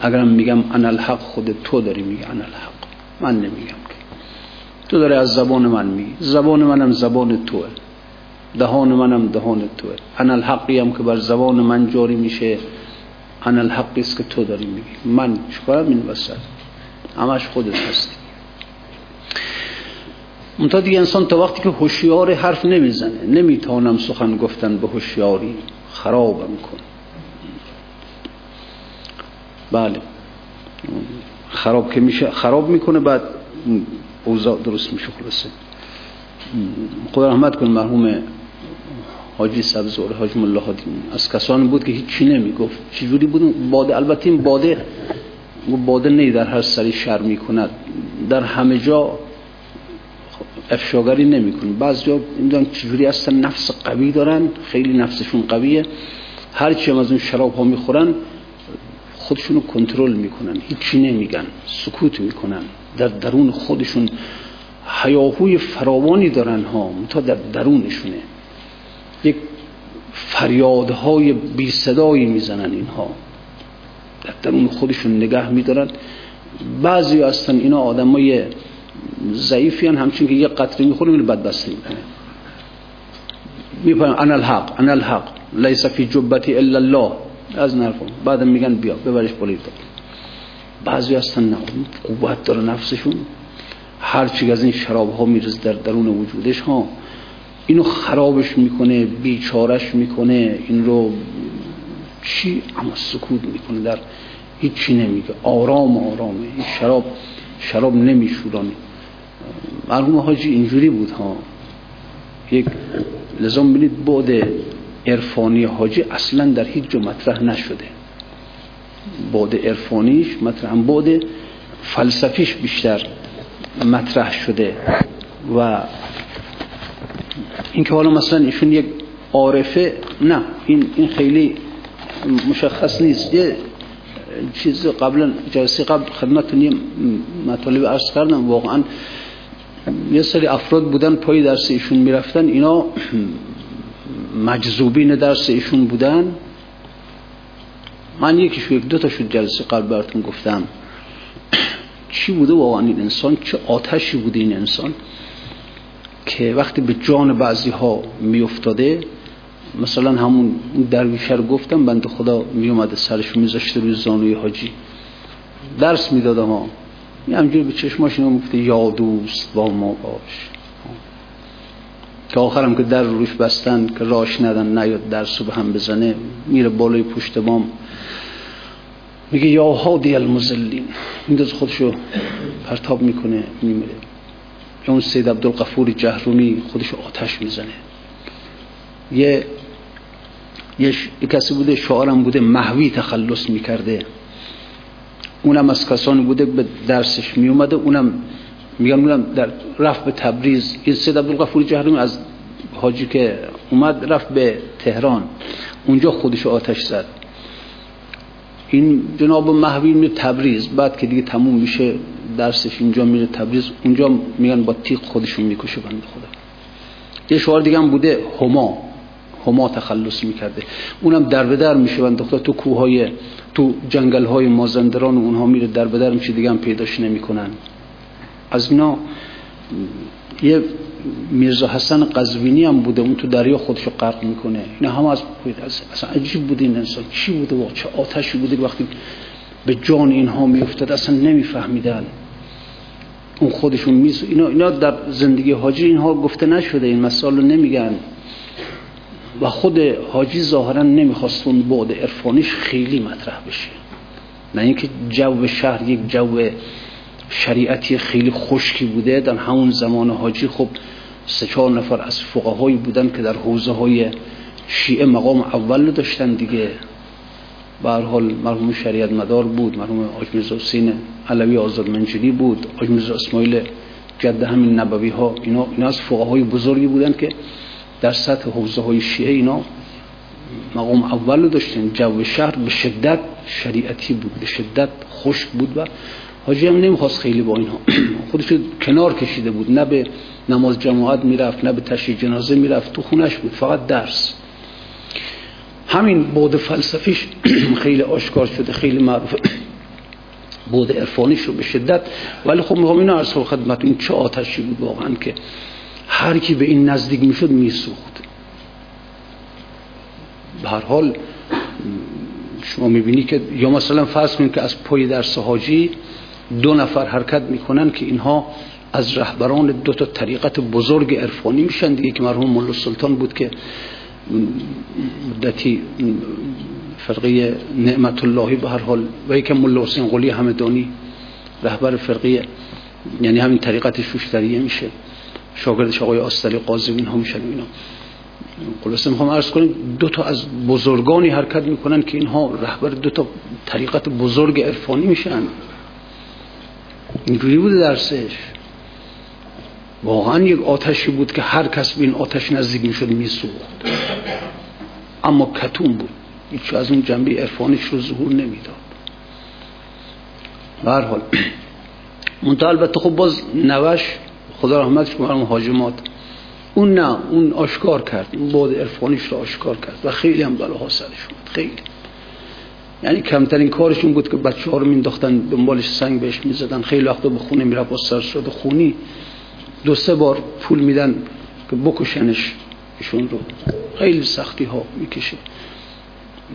اگرم میگم انا الحق خود تو داری میگه انا الحق من نمیگم که. تو داری از زبان من میگی. زبان منم زبان توه. دهان منم دهان توه. انا الحقی هم که بر زبان من جاری میشه. انا الحقی است که تو داری میگی من چکارم این وسط همش خودت هستی منتها دیگه انسان تا وقتی که هوشیار حرف نمی‌زنه نمی‌تونم سخن گفتن به هوشیاری خرابم کن بله خراب که میشه خراب می‌کنه بعد اوضاع درست میشه خلاصه خدا رحمت کن مرحوم حاجی سبزوره حاجی ملا از کسانی بود که هیچی نمی‌گفت. چجوری بود؟ باده البته این باده باده نی در هر سری شر می‌کند. در همه جا افشاگری نمی‌کنه. بعضیا نمی‌دونم چجوری هستن. نفس قوی دارن. خیلی نفسشون قویه. هر چی از اون شراب ها می‌خورن خودشونو کنترل می‌کنن. هیچی نمیگن. سکوت می‌کنن. در درون خودشون حیاهوی فراوانی دارن ها. تا در درونشونه. یک فریادهای بی صدایی می‌زنن اینها. در درون خودشون نگه میدارن. بعضی هستن اینا آدمای ضعیفی هن همچون که یه قطره می‌خوره میره بدبسته می‌کنه میپرن انا الحق انا الحق لیس فی جبتی الا الله. از نرفم بعد میگن بیا ببرش پلیس بعضی هستن نه قوت داره نفسشون. هرچی از این شراب ها میرز در درون وجودش ها. اینو خرابش می‌کنه بیچارش می‌کنه این رو چی؟ اما سکوت می‌کنه در هیچی نمیگه. آرام آرامه. این شراب شراب نمیشورانه. مرحوم حاجی اینجوری بود ها. یک لازم بینید بعد عرفانی حاجی اصلا در هیچ جا مطرح نشده. بعد عرفانیش مطرح هم بعد فلسفیش بیشتر مطرح شده و اینکه حالا مثلا ایشون یک عارفه نه این این خیلی مشخص نیست. یه چیز قبلا جلسه قبل خدمتتون یه مطالب عرض کردم. واقعا یه سری افراد بودن پای درس ایشون می‌رفتن. اینا مجذوبین درس ایشون بودن. من یکیش یک دو تا شد جلسه قبل براتون گفتم. چی بوده واقعا این انسان؟ چه آتشی بوده این انسان؟ که وقتی به جان بعضی ها می افتاده مثلا همون درویشه رو گفتم بند خدا می اومده سرش میذاشته روی زانوی حاجی. درس می‌داده ها یه همجوری به چشماش اینو مفته یا دوست با ما باش. که آخرم که در روش بستن که راش ندن نیاد درس به هم بزنه میره بالای پشت بام. میگه یا هادی المزلین مینداز خودشو پرتاب می‌کنه میمیره. یا اون سید عبدالقفور جهرومی خودشو آتش می‌زنه. یه یه کسی بوده شعارم بوده محوی تخلص می‌کرده. اونم از کسانی بوده به درسش میومده اونم میگم اونم در رفت به تبریز. این سید عبدالقفور جهرومی از حاجی که اومد رفت به تهران. اونجا خودش آتش زد. این جناب محوی میره تبریز بعد که دیگه تموم میشه درسش اینجا میره تبریز اونجا میگن با تیغ خودشون می‌کشه بند خدا. یه شعار دیگه هم بوده هما هما تخلص می‌کرده. اونم در به در میشه بند خدا تو کوههای تو جنگل های مازندران و اونها میره در به میشه دیگه هم پیداش نمی‌کنن. از اینا یه میرزا حسن قزوینی هم بوده اون تو دریا خودشو غرق می‌کنه. اینا هم از اصلا عجیب بود این انسان. چی بوده؟ واقعا چه آتشی بوده وقتی به جان اینها میافتاد اصلا نمیفهمیدن. اون خودشون میز اینا اینا در زندگی حاجی اینها گفته نشده این مسائل رو نمیگن. و خود حاجی ظاهرا نمی‌خواست اون بعد عرفانیش خیلی مطرح بشه. نه اینکه جو شهر یک جو شریعتی خیلی خشکی بوده. در همون زمان حاجی خب سه چهار نفر از فقهایی بودن که در حوزه های شیعه مقام اول داشتن دیگه. به حال مرحوم شریعت مدار بود مرحوم حاج میرزا حسین علوی آزاد منجلی بود حاج میرزا اسماعیل جد همین نبوی ها اینا اینا از فقهای بزرگی بودن که در سطح حوزه های شیعه اینا مقام اول داشتن. جو شهر به شدت شریعتی بود به شدت خشک بود و حاجی هم نمی‌خواست خیلی با اینها. [clears throat] خودش کنار کشیده بود. نه به نماز جماعت می‌رفت نه به تشییع جنازه می‌رفت. تو خونش بود. فقط درس. همین بود فلسفیش [clears throat] خیلی آشکار شده خیلی معروف [clears throat] بود عرفانیش رو به شدت. ولی خب می‌خوام اینو عرض خدمت این چه آتشی بود واقعا که هر کی به این نزدیک می‌شد میسوخت. به هر حال شما می‌بینی که یا مثلا فرض کنید که از پای درس حاجی دو نفر حرکت می‌کنن که اینها از رهبران دو تا طریقت بزرگ عرفانی میشن. دیگه که مرحوم مولا سلطان بود که مدتی فرقه نعمت اللهی به هر حال و یکم مولا حسین قلی همدانی رهبر فرقه یعنی همین طریقت شوشتریه میشه. شاگردش آقای آستلی قاضی اینها میشن. اینا. خلاصه می‌خوام عرض کنیم دو تا از بزرگانی حرکت می‌کنن که اینها رهبر دو تا طریقت بزرگ عرفانی میشن. اینجوری بوده درسش. واقعا یک آتشی بود که هر کس به این آتش نزدیک می‌شد میسوخت. اما کتون بود. هیچ از اون جنبه عرفانیش رو ظهور نمی‌داد. به هر حال [clears throat] منتها البته خب باز نوش خدا رحمتش کنه مهاجمات. اون نه اون آشکار کرد. اون بعد عرفانیش رو آشکار کرد و خیلی هم بلاها سرش اومد. خیلی. یعنی کمترین کارشون بود که بچه ها رو مینداختن دنبالش سنگ بهش می‌زدن. خیلی وقتا به خونه می‌رفت با سر شده خونی. دو سه بار پول میدن که بکشنش ایشون رو. خیلی سختی ها می‌کشه.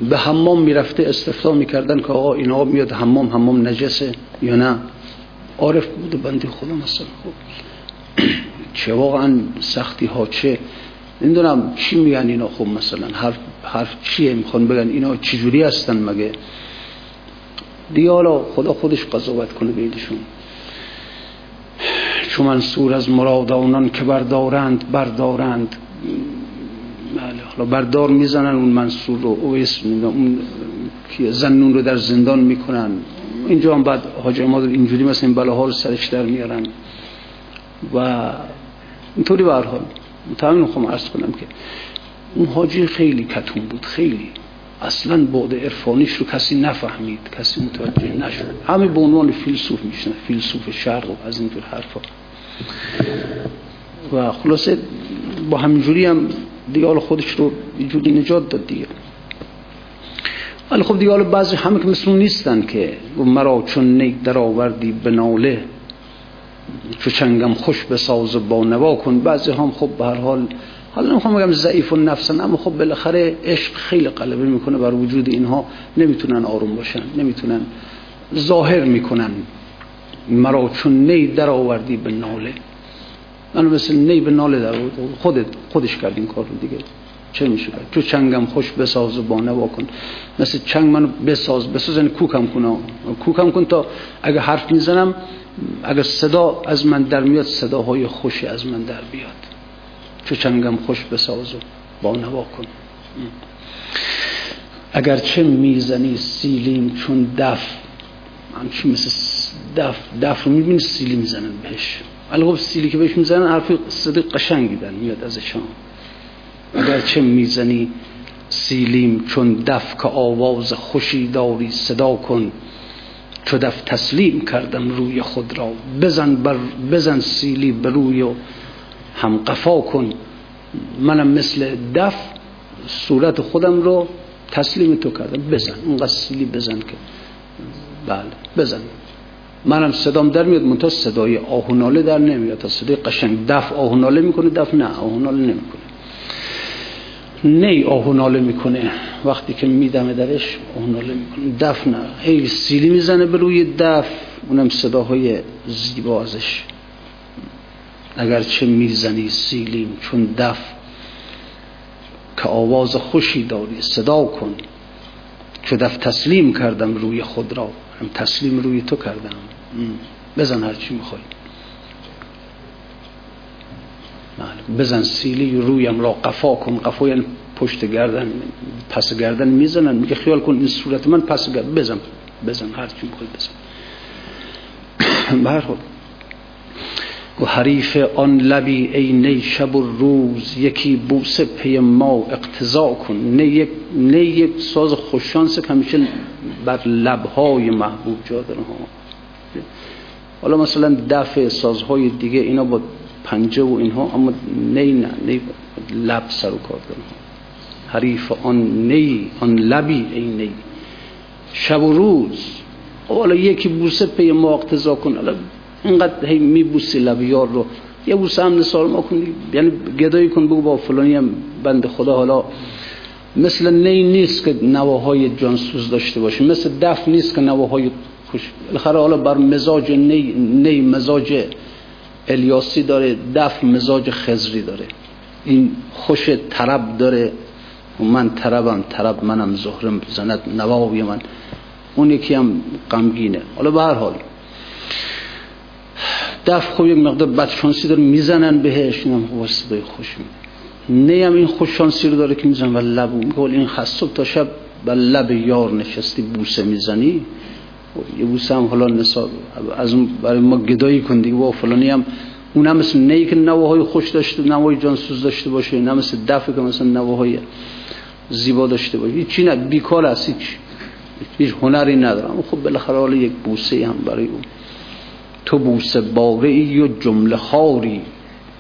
به حمام می‌رفته استفتا می‌کردن که آقا این آقا میاد حمام حمام نجسه یا نه؟ عارف بوده بنده خدا مثلا. خب چه واقعا سختی ها چه نمی‌دونم چی میگن اینا خب مثلا حرف, حرف چیه؟ می‌خوان بگن اینا چجوری هستن مگه؟ دیالا خدا خودش قضاوت کنه بیدشون چون منصور از مراد آنان که بردارند بردارند. بله حالا بردار می‌زنن اون منصور رو اویس اون زنون رو در زندان می‌کنن. اینجا هم بعد حاج اماد اینجوری مثل این بلاها رو سرش در میارن. و اینطوری به حال. متهم می‌خوام عرض کنم که اون حاجی خیلی کتون بود خیلی. اصلا بعد عرفانیش رو کسی نفهمید کسی متوجه نشد. همه به عنوان فیلسوف میشنه فیلسوف شرق و از اینطور حرفا. و خلاصه با همینجوری هم دیگه خودش رو اینجوری نجات داد دیگه. ولی خب دیگه بعضی همه که مثل نیستن که مرا چون نیک در آوردی به ناله چو چنگم خوش بساز و با نوا کن. بعضی هم خب به هر حال حالا نمی‌خوام بگم ضعیف و نفسن اما خب بالاخره عشق خیلی غلبه می‌کنه بر وجود اینها. نمی‌تونن آروم باشن نمی‌تونن ظاهر می‌کنن. مرا چون نی در آوردی به ناله. من مثل نی به ناله در خودت خودش کرد این کار رو دیگه. چه میشه تو چنگم خوش بساز و بانه واکن. مثل چنگ منو بساز بساز یعنی کوکم کن کوکم کن تا اگه حرف می‌زنم اگر صدا از من در میاد صداهای خوشی از من در بیاد. چو چنگم خوش بساز و بانه واکن. اگر چه می‌زنی سیلیم چون دف همچی مثل دف دف رو می‌بینی سیلی می‌زنن بهش. ولی خب سیلی که بهش می‌زنن حرف صدای قشنگی در میاد ازشان. اگر چه می‌زنی سیلیم چون دف که آواز خوشی داری صدا کن چو دف تسلیم کردم روی خود را. بزن, بر بزن سیلی به روی و هم قفا کن. منم مثل دف صورت خودم رو تسلیم تو کردم. بزن اونقدر سیلی بزن که. بله بزن. منم صدام در میاد منتها صدای آهوناله در نمیاد. تا صدای قشنگ دف آهوناله می‌کنه دف نه آهوناله نمی‌کنه. نی آهوناله می‌کنه. وقتی که میدمه درش آهوناله می‌کنه. دف نه. هی سیلی می‌زنه به روی دف. اونم صداهای زیبا ازش. چه می‌زنی سیلیم چون دف که آواز خوشی داری صدا کن. که دف تسلیم کردم روی خود را هم تسلیم روی تو کردم. بزن هرچی می‌خوای. بزن سیلی رویم را قفا کن قفا یعنی پشت گردن پس گردن می‌زنن. میگه خیال کن این صورت من پس گردن بزن بزن هرچی می‌خوای بزن. [coughs] برخود و حریف آن لبی ای نی شب و روز یکی بوسه پی ما اقتضا کن. نه یک, نه یک ساز خوششانس که همیشه بر لبهای محبوب جا داره حالا مثلا دفع سازهای دیگه اینا با پنجه و اینها اما نی نه نی لب سر و کار داره حریف آن نی آن لبی ای نی. شب و روز. حالا یکی بوسه پی ما اقتضا کن اینقدر هی میبوسی لبیار رو. یه بوسه هم نسال ما کن. یعنی گدایی کن بگو با فلانی هم بند خدا. حالا مثل نی نیست که نواهای جانسوز داشته باشه. مثل دف نیست که نواهای خوش. بالاخره حالا بر مزاج نی, نی مزاج الیاسی داره دف مزاج خزری داره. این خوش طرب داره. من طربم طرب منم زهرم زند نواوی من. اون یکی هم غمگینه. حالا به هر حال دف خوب یک مقدار بدشانسی داره می‌زنن بهش این هم صدای خوش میده نیم این خوششانسی رو داره که میزن و لب میگه این خصوب تا شب و لب یار نشستی بوسه می‌زنی یه بوسه هم حالا نصاب از اون برای ما گدایی کن دیگه با فلانی هم اون هم مثل نهی که نواهای خوش داشته نوای جانسوز داشته باشه نه مثل دفع که مثل نواهای زیبا داشته باشه. چی نه بیکار است هیچ. هیچ هنری ندارم. خب بالاخره حالا یک بوسه هم برای اون. تو بوسه باره ای و جمله خاری.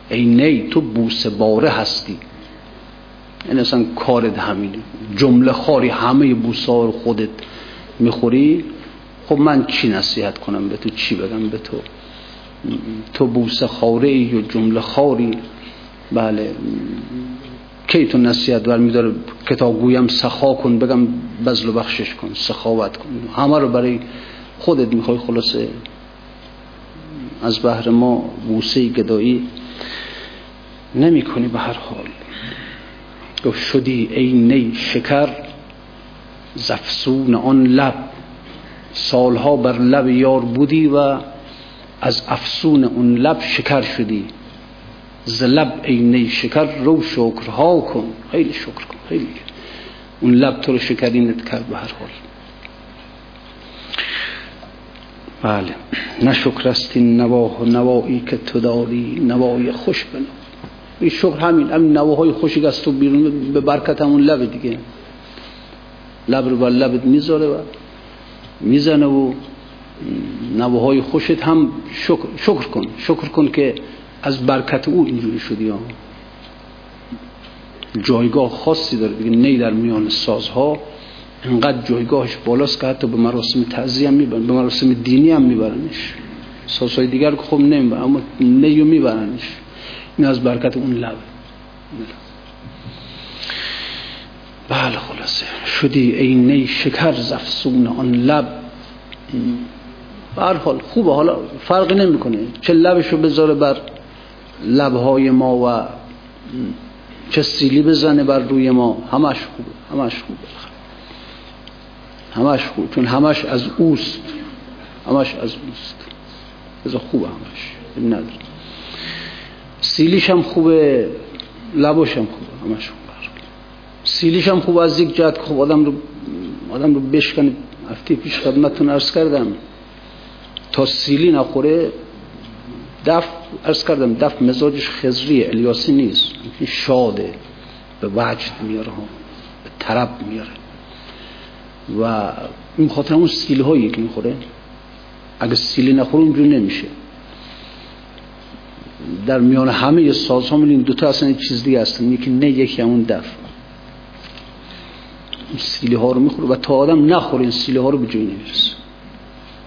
ای نی تو بوسه باره هستی. این یعنی اصلا کارت همینه. جمله خاری همه بوسه خودت می‌خوری. خب من چی نصیحت کنم به تو؟ چی بگم به تو؟ تو بوسه خاره ای و جمله خاری بله. کی تو نصیحت میداره کتاب گویم سخا کن بگم بزل و بخشش کن سخاوت کن. همه رو برای خودت می‌خوای خلاصه. از بحر ما بوسه گدایی نمی کنی به هر حال. گفت شدی ای نی شکر زفسون آن لب. سالها بر لب یار بودی و از افسون اون لب شکر شدی. ز لب ای نی شکر رو شکرها کن. خیلی شکر کن خیلی. اون لب تو رو شکرینت کرد به هر حال. بله. نه شکر است این نواه و نوایی که تو داری نوای خوش بنا این شکر همین همین نواهای خوشی از تو بیرون به برکت همون لب دیگه. لب رو بر لبت می‌ذاره و می‌زنه و نواهای خوشت هم شکر, شکر کن. شکر کن که از برکت او اینجوری شدی. ها جایگاه خاصی داره. دیگه نی در میان سازها. انقدر جایگاهش بالاست که حتی به مراسم تعزیه هم می‌برن. به مراسم دینی هم میبرنش. سازهای دیگر که خب نمی‌برن اما نیو میبرنش. این از برکت اون لب بله خلاصه. شدی ای نی شکر زفسون آن لب. هر حال خوبه. حالا فرقی نمی‌کنه. چه لبشو بذاره بر لبهای ما و چه سیلی بزنه بر روی ما. همش خوبه. همش خوبه. همش خوب چون همش از اوست. همش از اوست. از خوبه همش. نداره. سیلیش هم خوبه. لباش هم خوبه. همش خوبه. سیلیش هم خوبه از یک جهت خوب آدم رو آدم رو بشکنه هفته پیش خدمتتون عرض کردم. تا سیلی نخوره دف عرض کردم دف مزاجش خزری الیاسی نیست. شاده به وجد میاره به طرب میاره. و این خاطر اون سیلی هایی که می‌خوره اگه سیلی نخوره اونجور نمیشه. در میان همه ساز ها دو دوتا اصلا چیز دیگه هستن. یکی نه یکی همون دف. سیلی ها رو می‌خوره و تا آدم نخوره این سیلی ها رو به جایی نمی‌رسه.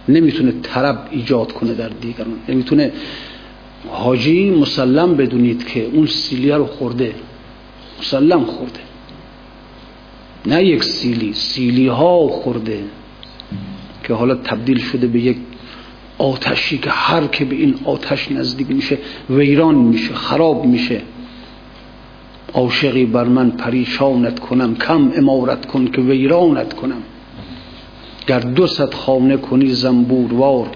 نمی‌تونه طرب ایجاد کنه در دیگران. نمی‌تونه حاجی مسلم بدونید که اون سیلی رو خورده. مسلم خورده. نه یک سیلی. سیلی ها خورده که حالا تبدیل شده به یک آتشی که هر که به این آتش نزدیک میشه ویران میشه خراب میشه. عاشقی بر من پریشانت کنم کم امارت کن که ویرانت کنم. گر دو صد خانه کنی زنبوروار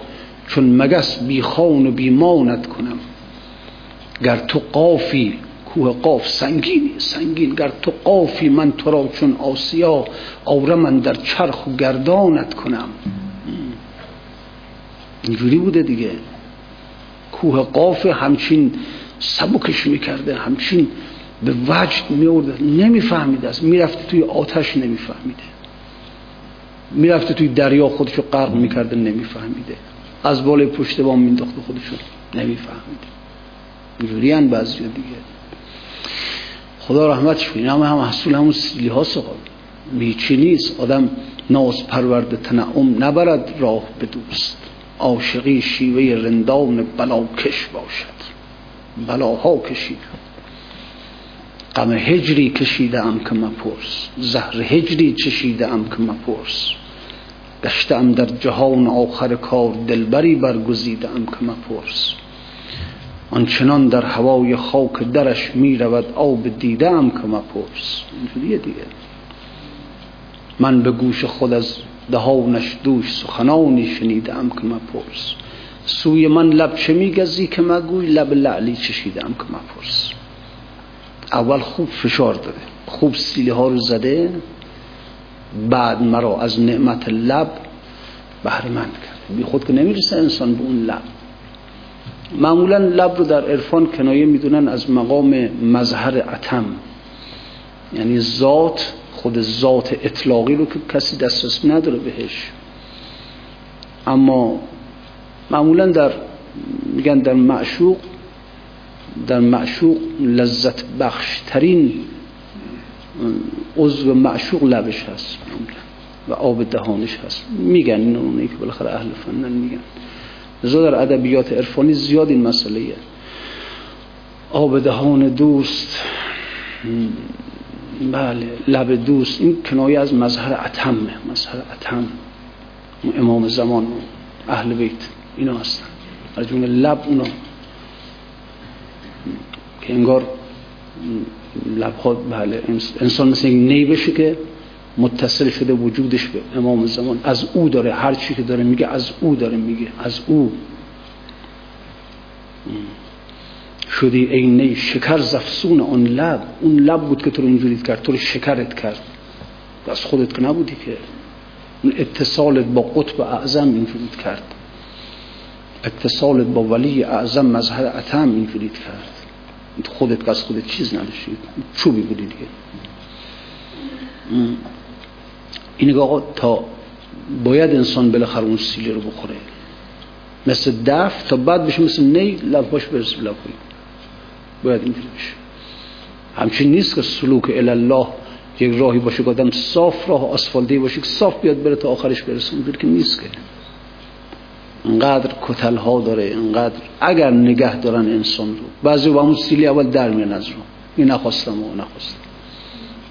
چون مگس بی خان و بی مانت کنم. گر تو قافی کوه قاف سنگینی سنگین. گر تو قافی من تو را چون آسیا آوره من در چرخ و گردانت کنم. اینجوری بوده دیگه. کوه قاف همچین سبکش می‌کرده همچین به وجد میورده نمیفهمیده است می‌رفته توی آتش نمیفهمیده. می‌رفته توی دریا خودشو غرق می‌کرده نمیفهمیده. از بالای پشت بام مینداخته خودشو نمیفهمیده اینجوری هن بعضی دیگه. خدا رحمتش کنه همه هم حصول همون سیلی ها سقال. میچی نیست. آدم ناز پرورده تنعم نبرد راه به دوست. عاشقی شیوه رندان بلاکش باشد. بلاها کشید. غم هجری کشیده ام که مپرس. زهر هجری چشیده ام که مپرس. گشته ام در جهان آخر کار دلبری برگزیده ام که مپرس. آنچنان در هوای خاک درش می رود آب دیدم که مپرس. اینجوریه دیگه. من به گوش خود از دهانش دوش سخنانی شنیدم که مپرس. سوی من لب چه میگزی که مگوی؟ لب لعلی چشیدم که مپرس. اول خوب فشار داده. خوب سیلی ها رو زده. بعد مرا از نعمت لب بهره مند کرد. بی خود که نمی‌رسه انسان به اون لب. معمولا لب رو در عرفان کنایه می‌دونن از مقام مظهر عتم یعنی ذات خود ذات اطلاقی رو که کسی دسترس نداره بهش. اما معمولا در میگن در معشوق در معشوق لذت بخش ترین عضو معشوق لبش هست. و آب دهانش هست. میگن این اونه که بالاخره اهل فنن میگن. لذا در ادبیات عرفانی زیاد این مسئله آب دهان دوست بله لب دوست. این کنایه از مظهر اتمه. مظهر اتم. امام زمان اهل بیت اینا هستن. از جمله لب اونا. که انگار لبها بله انسان مثل یک نی بشه که متصل شده وجودش به امام زمان. از او داره هر چی که داره میگه از او داره میگه از او. شدی ای نی شکر زفسون اون لب. اون لب بود که تو رو اینجوری کرد تو رو شکرت کرد. از خودت که نبودی که. اون اتصالت با قطب اعظم اینجوری کرد. اتصالت با ولی اعظم مظهر عتم اینجوری کرد. خودت از خودت چیز نداشتی. چوبی بودی دیگه. این آقا تا باید انسان بالاخره اون سیلی رو بخوره. مثل دف تا بعد بشه مثل نی لبهاش برسه به لبهایی باید اینجوری بشه. همچین نیست که سلوک الله یک راهی باشه که آدم صاف راه آسفالده باشه که صاف بیاد بره تا آخرش برسه. اونجوری که نیست که. انقدر کتل ها داره انقدر اگر نگه دارن انسان رو. بعضی با همون سیلی اول در میان از رو. این نخواستم و نخواستم.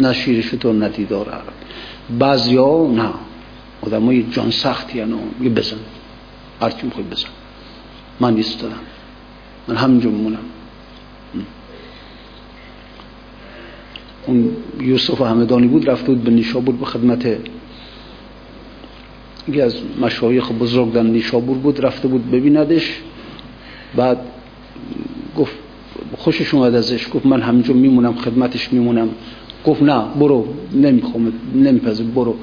نه شیرش تو ندیدار عرب. بعضی ها نه. آدم های جان سختی هنو یه بزن. هرچی می‌خوای بزن. من نیست دارم. من همینجا مونم اون یوسف همدانی بود رفته بود به نیشابور به خدمت یکی از مشایخ بزرگ در نیشابور بود رفته بود ببیندش. بعد گفت خوشش اومد ازش گفت من همینجا میمونم خدمتش میمونم. گفت نه برو نمی‌خوام نمیپذیر برو.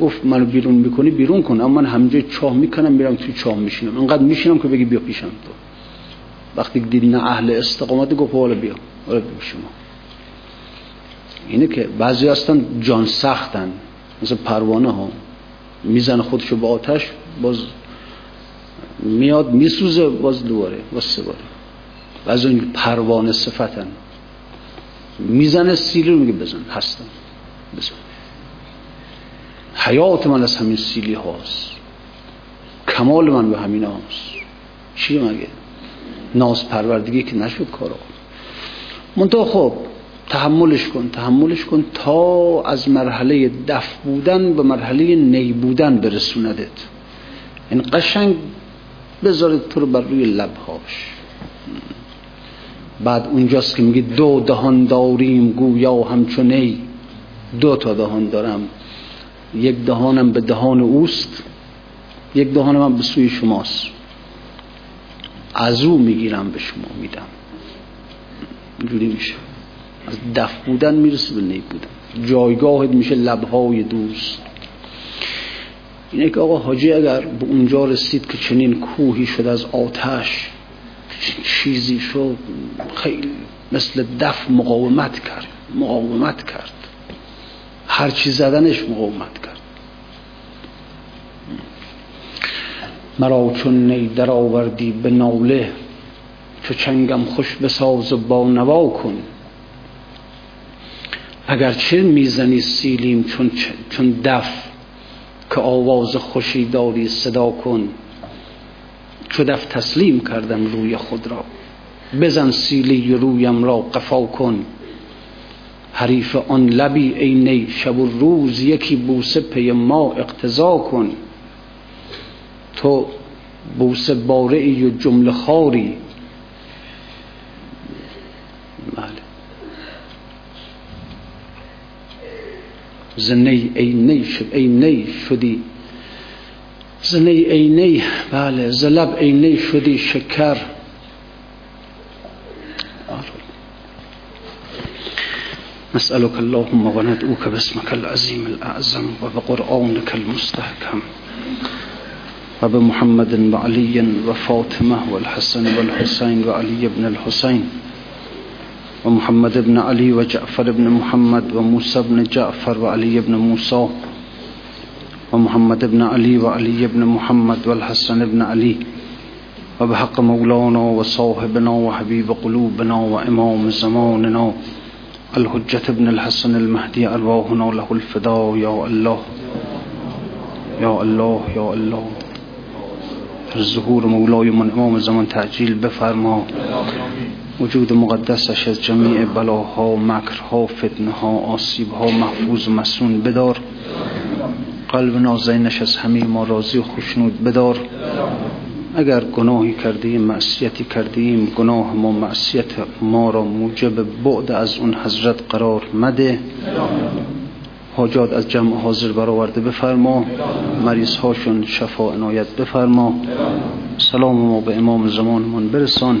گفت منو بیرون می‌کنی بیرون کن اما من همینجا چاه می‌کنم میرم توی چاه میشینم. انقدر میشینم که بگی بیا پیشم تو. وقتی دید نه اهل استقامت گفت حالا بیا حالا بیا شما اینه که بعضی هستن جان سختن مثل پروانه ها. می‌زنه خودشو با آتش باز میاد میسوزه باز دوباره باز سه باره. از اون پروانه صفتن. می‌زنه سیلی رو میگه بزن هستم. بزن. حیات من از همین سیلی هاست. کمال من به همین هاست چی مگه؟ ناز پروردگی که نشد کارا. منطقه خب تحملش کن تحملش کن تا از مرحله دف بودن به مرحله نی بودن برسوندت. این قشنگ بذارید تو رو بر روی لبهاش بعد اونجاست که میگه دو دهان داریم گویا همچون نی. دو تا دهان دارم. یک دهانم به دهان اوست یک دهانم به سوی شماست. از او می‌گیرم به شما میدم. اینجوری میشه. از دف بودن می‌رسه به نی بودن. جایگاهت میشه لبهای دوست. اینه که آقا حاجی اگر به اونجا رسید که چنین کوهی شد از آتش چیزی شد خیلی مثل دف مقاومت کرد مقاومت کرد. هر چی زدنش مقاومت کرد. مرا چون نی در آوردی به ناله چو چنگم خوش بساز و با نوا کن. اگر چه می‌زنی سیلیم چون, چون دف که آواز خوشی داری صدا کن. چو دف تسلیم کردم روی خود را. بزن سیلی رویم را قفا کن. حریف آن لبی ای نی شب و روز یکی بوسه پی ما اقتضا کن. تو بوسه باره ای و جمله خاری زني عيني اي عيني شدي زني عيني بله زلب عيني شدي شکر. نسألك اللهم وندعوك باسمك العظيم الأعظم وبقرآنك المستحكم وبمحمد وعلي وفاطمة والحسن والحسين وعلي بن الحسين ومحمد بن علي وجعفر بن محمد وموسى بن جعفر وعلي بن موسى ومحمد بن علي وعلي بن محمد والحسن بن علي وبحق مولانا وصاحبنا وحبيب قلوبنا وإمام زماننا الحجة ابن الحسن المهدي أرواحنا له الفداء يا الله يا الله يا الله ظهور مولای من إمام زمان تعجیل بفرما. وجود مقدسش از جمیع بلاها مکرها فتنها آسیبها محفوظ و مسون بدار. قلب نازینش از همه ما راضی و خوشنود بدار. اگر گناهی کردیم معصیتی کردیم گناه ما معصیت ما را موجب بعد از اون حضرت قرار مده. حاجات از جمع حاضر برآورده بفرما. مریض هاشون شفا عنایت بفرما. سلام ما به امام زمانمان برسان.